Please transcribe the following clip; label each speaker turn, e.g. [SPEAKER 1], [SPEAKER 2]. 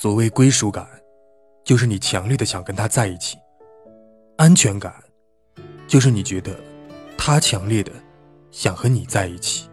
[SPEAKER 1] 所谓归属感就是你强烈的想跟他在一起安全感就是你觉得他强烈的想和你在一起。